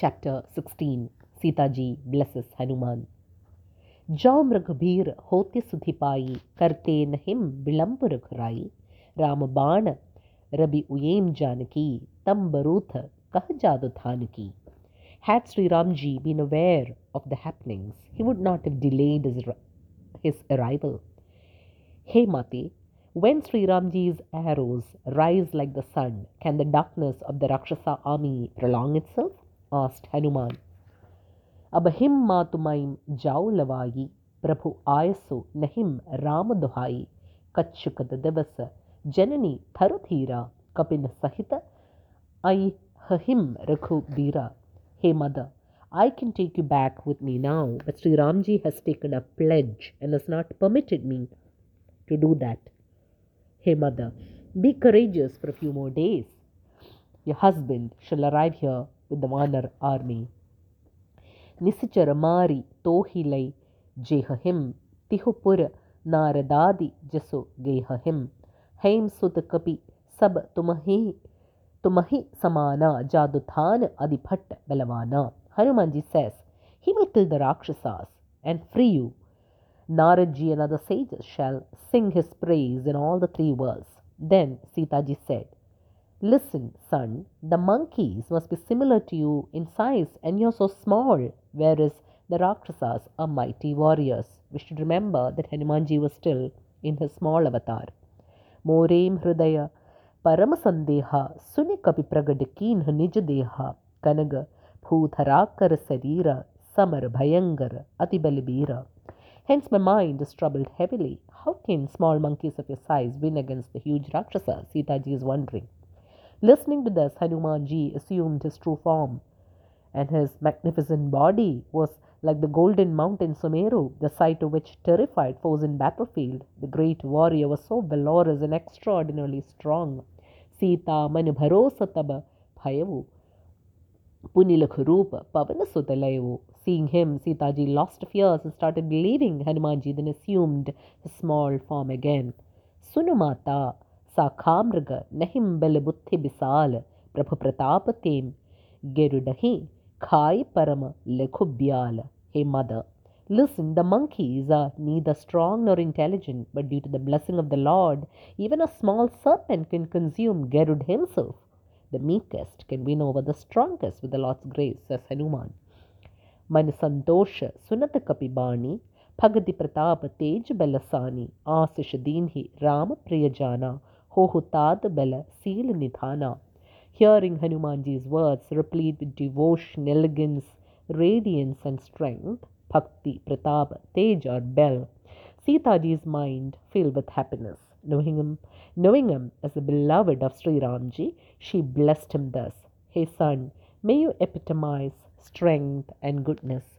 Chapter sixteen Sitaji blesses Hanuman जो मृगभीर होते सुधिपाई करते नहिम विलंब रघुराई राम बाण रबि उयेम जानकी तम बरूथ कह जादु थान की had Shri Ram ji been aware of the happenings he would not have delayed his arrival हे माते When Sri Ramji's arrows rise like the sun, can the darkness of the Rakshasa army prolong itself? asked Hanuman. अब him माँ तुमाइम जाओ लवाई प्रभु आयसो नहिम राम दुहाई कच्छुकत दिवस जननी थरुधीरा कपिन सहित आई him Raghubira. Hey mother, I can take you back with me now, but Sri Ramji has taken a pledge and has not permitted me to do that. Hey mother, be courageous for a few more days. Your husband shall arrive here with the Vanar army. Nisicharamari Tohilai Jehahim Tihupur Naradadi Jasu Gehahim Haim Sutakapi Sab Tumahi Tumahi Samana Jaduthan Adiphat Balavana. Hanumanji says, He will kill the Rakshasas and free you. Naradji and other sages shall sing his praise in all the three worlds. Then Sitaji said, Listen, son, the monkeys must be similar to you in size, and you're so small, whereas the Rakshasas are mighty warriors. We should remember that Hanumanji was still in his small avatar. Morem Hridaya Paramasandeha Sunikapi Pragadikin Nijadeha Kanaga Bhutharakara Sarira Samar Bhayangar Atibalibira. Hence my mind is troubled heavily. How can small monkeys of your size win against the huge Rakshasas? Sitaji is wondering. Listening to this, Hanumanji assumed his true form, and his magnificent body was like the golden mountain Sumeru, the sight of which terrified foes in battlefield. The great warrior was so valorous and extraordinarily strong. Sita manu bharosa taba bhayavu. Punilakhurupa pavanasutalayavu. Seeing him, Sitaji lost fears and started believing Hanumanji, then assumed his small form again. Sunumata शाखामृग नहिं बलबुद्धि विशाल प्रभु प्रताप तेम Gerudahi Khai Parama Lekhubyal. Hey mother, listen, the monkeys are neither strong nor intelligent, but due to the blessing of the Lord, even a small serpent can consume Garud himself. The meekest can win over the strongest with the Lord's grace, says Hanuman. ಮನ ಸಂತೋಷ ಸುನತ ಕಪಿಬಾಣಿ ಭಗತಿ ಪ್ರತಾಪ ತೇಜ ಬಲಸಾನಿ ಆಸಿಷ ದೀನ್ಹಿ ರಾಮ ಪ್ರಿಯ जाना Hohutat Bela, Seal Nithana. Hearing Hanumanji's words, replete with devotion, elegance, radiance, and strength, Bhakti, Pratap, Tej, or Bel, Sitaji's mind filled with happiness. Knowing him, knowing him as the beloved of Sri Ramji, she blessed him thus Hey son, may you epitomize strength and goodness.